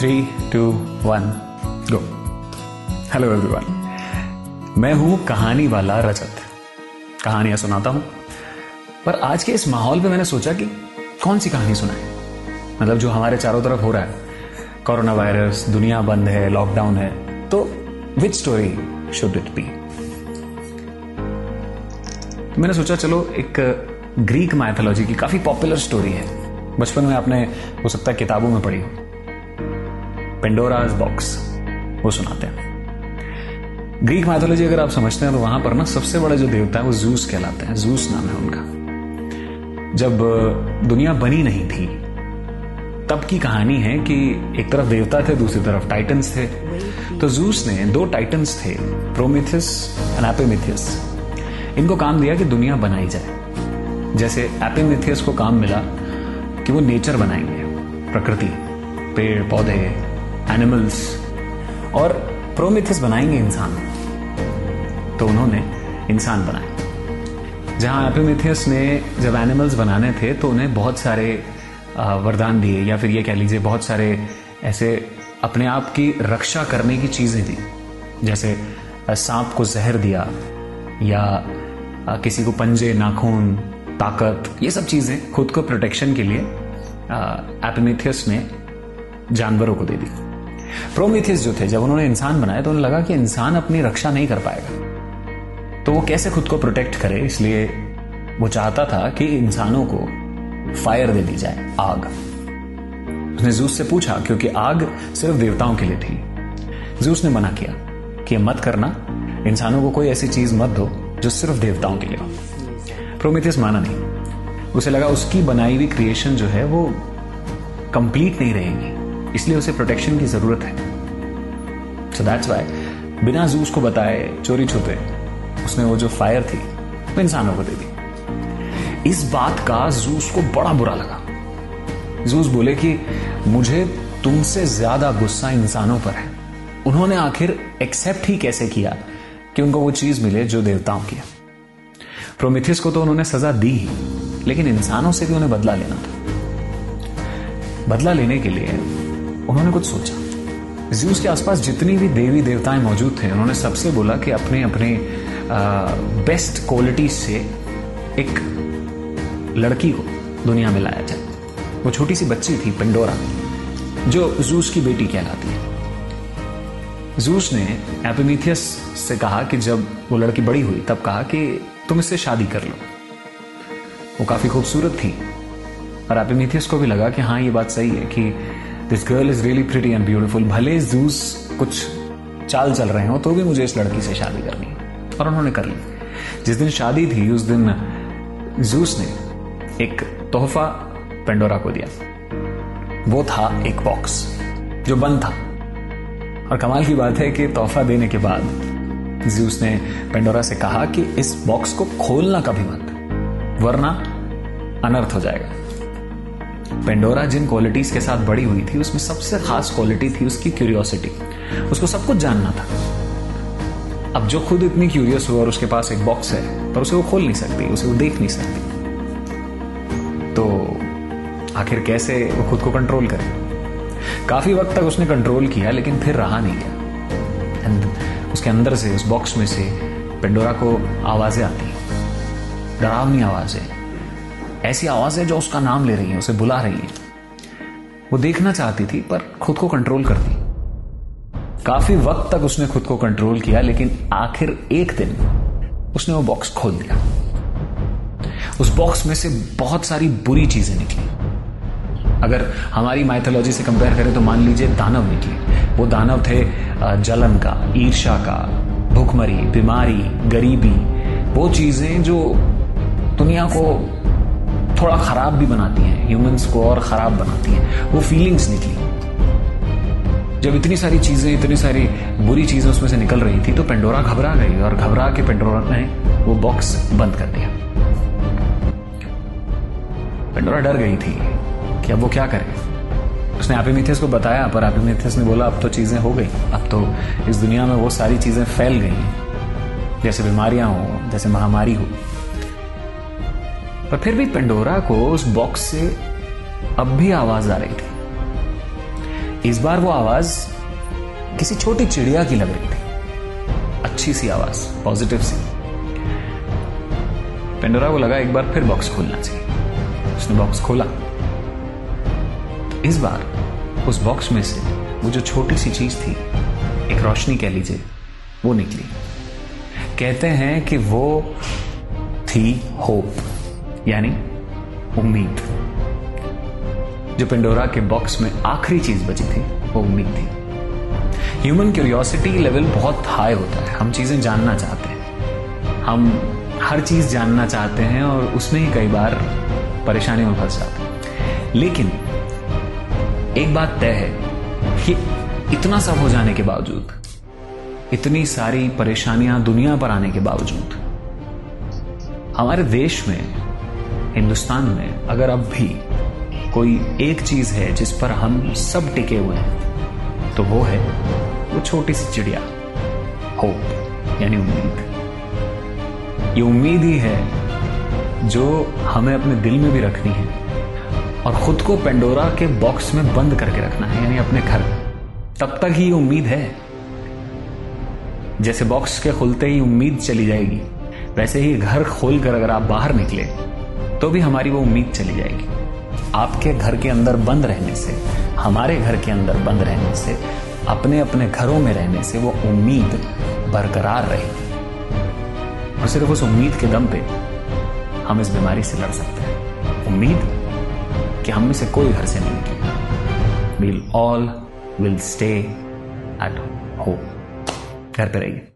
Three two one go hello everyone मैं हूँ कहानी वाला रजत। कहानियाँ सुनाता हूँ। पर आज के इस माहौल में मैंने सोचा कि कौन सी कहानी सुनाए? मतलब जो हमारे चारों तरफ़ हो रहा है। कोरोना वायरस, दुनिया बंद है लॉकडाउन है तो which story should it be मैंने सोचा, चलो, एक ग्रीक माइथोलॉजी की काफ़ी पॉपुलर स्टोरी है। बचपन में आपने, हो सकता है, किताबों में पढ़ी हो। पेंडोराज बॉक्स वो सुनाते हैं। ग्रीक मैथोलॉजी अगर आप समझते हैं तो वहाँ पर ना सबसे बड़ा जो देवता है, वो जूस कहलाते हैं। जूस नाम है उनका। जब दुनिया बनी नहीं थी, तब की कहानी है कि एक तरफ़ देवता थे, दूसरी तरफ़ टाइटन्स थे। तो जूस ने दो टाइटन्स थे प्रोमिथियस एंड एपिमिथियस इनको काम दिया कि दुनिया बनाई जाए। जैसे एपिमिथियस को काम मिला कि वो नेचर बनाएँगे। प्रकृति, पेड़, पौधे एनिमल्स और प्रोमिथिस बनाएँगे इंसान। तो उन्होंने इंसान बनाए जहाँ एपिमिथियस ने जब एनिमल्स बनाने थे तो उन्हें बहुत सारे वरदान दिए, या फिर ये कह लीजिए बहुत सारे ऐसे अपने आप की रक्षा करने की चीज़ें दी। जैसे सांप को जहर दिया, या किसी को पंजे, नाखून, ताकत, ये सब चीज़ें खुद को प्रोटेक्शन के लिए एपिमिथियस ने जानवरों को दे दी। प्रोमिथियस जो थे, जब उन्होंने इंसान बनाया तो उन्हें लगा कि इंसान अपनी रक्षा नहीं कर पाएगा। तो वो कैसे खुद को प्रोटेक्ट करे? इसलिए वो चाहता था कि इंसानों को फायर दे दी जाए, आग। उसने जूस से पूछा, क्योंकि आग सिर्फ़ देवताओं के लिए थी। जूस ने मना किया कि मत करना, इंसानों को कोई ऐसी चीज़ मत दो जो सिर्फ़ देवताओं के लिए हो। प्रोमिथियस माना नहीं। उसे लगा उसकी बनाई हुई क्रिएशन जो है, वो कंप्लीट नहीं रहेगी। इसलिए उसे प्रोटेक्शन की ज़रूरत है। सो दैट्स वाई बिना जूस को बताए, चोरी छुपे, उसने वो जो फायर थी, वो इंसानों को दे दी। इस बात का जूस को बड़ा बुरा लगा। जूस बोले कि, मुझे तुमसे ज़्यादा गुस्सा इंसानों पर है। उन्होंने आखिर एक्सेप्ट ही कैसे किया कि उनको वो चीज़ मिले जो देवताओं की प्रोमिथिस को तो उन्होंने सजा दी ही, लेकिन इंसानों से भी उन्हें बदला लेना था। बदला लेने के लिए उन्होंने कुछ सोचा। ज्यूस के आसपास जितनी भी देवी देवताएँ मौजूद थे, उन्होंने सबसे बोला कि अपने अपने बेस्ट क्वालिटी से एक लड़की को दुनिया में लाया जाए। वो छोटी सी बच्ची थी पेंडोरा जो जूस की बेटी कहलाती है। जूस ने एपिमिथियस से कहा कि जब वो लड़की बड़ी हुई, तब कहा कि तुम इससे शादी कर लो। वो काफ़ी खूबसूरत थी। और एपिमिथियस को भी लगा कि हाँ ये बात सही है कि this girl is really pretty and beautiful भले जूस कुछ चाल चल रहे हो तो भी मुझे इस लड़की से शादी करनी है। और उन्होंने कर ली। जिस दिन शादी थी, उस दिन जूस ने एक तोहफा पेंडोरा को दिया। वो था एक बॉक्स जो बंद था। और कमाल की बात है कि तोहफा देने के बाद जूस ने पेंडोरा से कहा कि इस बॉक्स को खोलना कभी मत, वरना अनर्थ हो जाएगा। पेंडोरा जिन क्वालिटीज के साथ बड़ी हुई थी, उसमें सबसे खास क्वालिटी थी उसकी क्यूरियोसिटी उसको सब कुछ जानना था। अब जो खुद इतनी क्यूरियस हुआ और उसके पास एक बॉक्स है, पर उसे वो खोल नहीं सकती, उसे वो देख नहीं सकती। तो आखिर कैसे वो खुद को कंट्रोल करे? काफ़ी वक्त तक उसने कंट्रोल किया, लेकिन फिर रहा नहीं गया। उसके अंदर से, उस बॉक्स में से पेंडोरा को आवाज़ें आती। डरावनी आवाज़ें। ऐसी आवाज़ें जो उसका नाम ले रही है, उसे बुला रही है। वो देखना चाहती थी, पर खुद को कंट्रोल करती। काफ़ी वक्त तक उसने खुद को कंट्रोल किया, लेकिन आखिर एक दिन उसने वो बॉक्स खोल दिया। उस बॉक्स में से बहुत सारी बुरी चीज़ें निकली। अगर हमारी माइथोलॉजी से कंपेयर करें तो मान लीजिए दानव निकले। वो दानव थे जलन का ईर्षा का, भुखमरी, बीमारी, गरीबी। वो चीज़ें जो दुनिया को थोड़ा खराब भी बनाती हैं ह्यूमंस को और खराब बनाती हैं। वो फीलिंग्स निकली। जब इतनी सारी चीज़ें, इतनी सारी बुरी चीज़ें उसमें से निकल रही थी तो पेंडोरा घबरा गई और घबरा के पेंडोरा ने वो बॉक्स बंद कर दिया। पेंडोरा डर गई थी कि अब वो क्या करे। उसने एपिमिथियस को बताया, पर एपिमिथियस ने बोला, अब तो चीज़ें हो गई। अब तो इस दुनिया में वो सारी चीज़ें फैल गई जैसे बीमारियाँ हो, जैसे महामारी हो। पर फिर भी पेंडोरा को उस बॉक्स से अब भी आवाज़ आ रही थी। इस बार वो आवाज़ किसी छोटी चिड़िया की लग रही थी। अच्छी सी आवाज़ पॉजिटिव सी। पेंडोरा को लगा एक बार फिर बॉक्स खोलना चाहिए। उसने बॉक्स खोला। तो इस बार उस बॉक्स में से वो जो छोटी सी चीज़ थी, एक रोशनी कह लीजिए, वो निकली। कहते हैं कि वो थी होप। यानी उम्मीद। जो पेंडोरा के बॉक्स में आखिरी चीज़ बची थी, वो उम्मीद थी। ह्यूमन क्यूरियोसिटी लेवल बहुत हाई होता है। हम चीज़ें जानना चाहते हैं। हम हर चीज़ जानना चाहते हैं और उसमें ही कई बार परेशानी में फंस जाते हैं। लेकिन एक बात तय है कि इतना सब हो जाने के बावजूद, इतनी सारी परेशानियाँ दुनिया पर आने के बावजूद, हमारे देश में हिंदुस्तान में अगर अब भी कोई एक चीज़ है जिस पर हम सब टिके हुए हैं तो वो है वो छोटी सी चिड़िया, होप, यानी उम्मीद। ये उम्मीद ही है जो हमें अपने दिल में भी रखनी है और खुद को पेंडोरा के बॉक्स में बंद करके रखना है, यानी अपने घर। तब तक ही उम्मीद है। जैसे बॉक्स के खुलते ही उम्मीद चली जाएगी, वैसे ही घर खोलकर अगर आप बाहर निकले तो भी हमारी वो उम्मीद चली जाएगी। आपके घर के अंदर बंद रहने से, हमारे घर के अंदर बंद रहने से, अपने अपने घरों में रहने से वो उम्मीद बरकरार रहेगी और सिर्फ़ उस उम्मीद के दम पे हम इस बीमारी से लड़ सकते हैं। उम्मीद कि हम में से कोई घर से नहीं निकलेगा। We'll all will stay at home घर पे रहिए।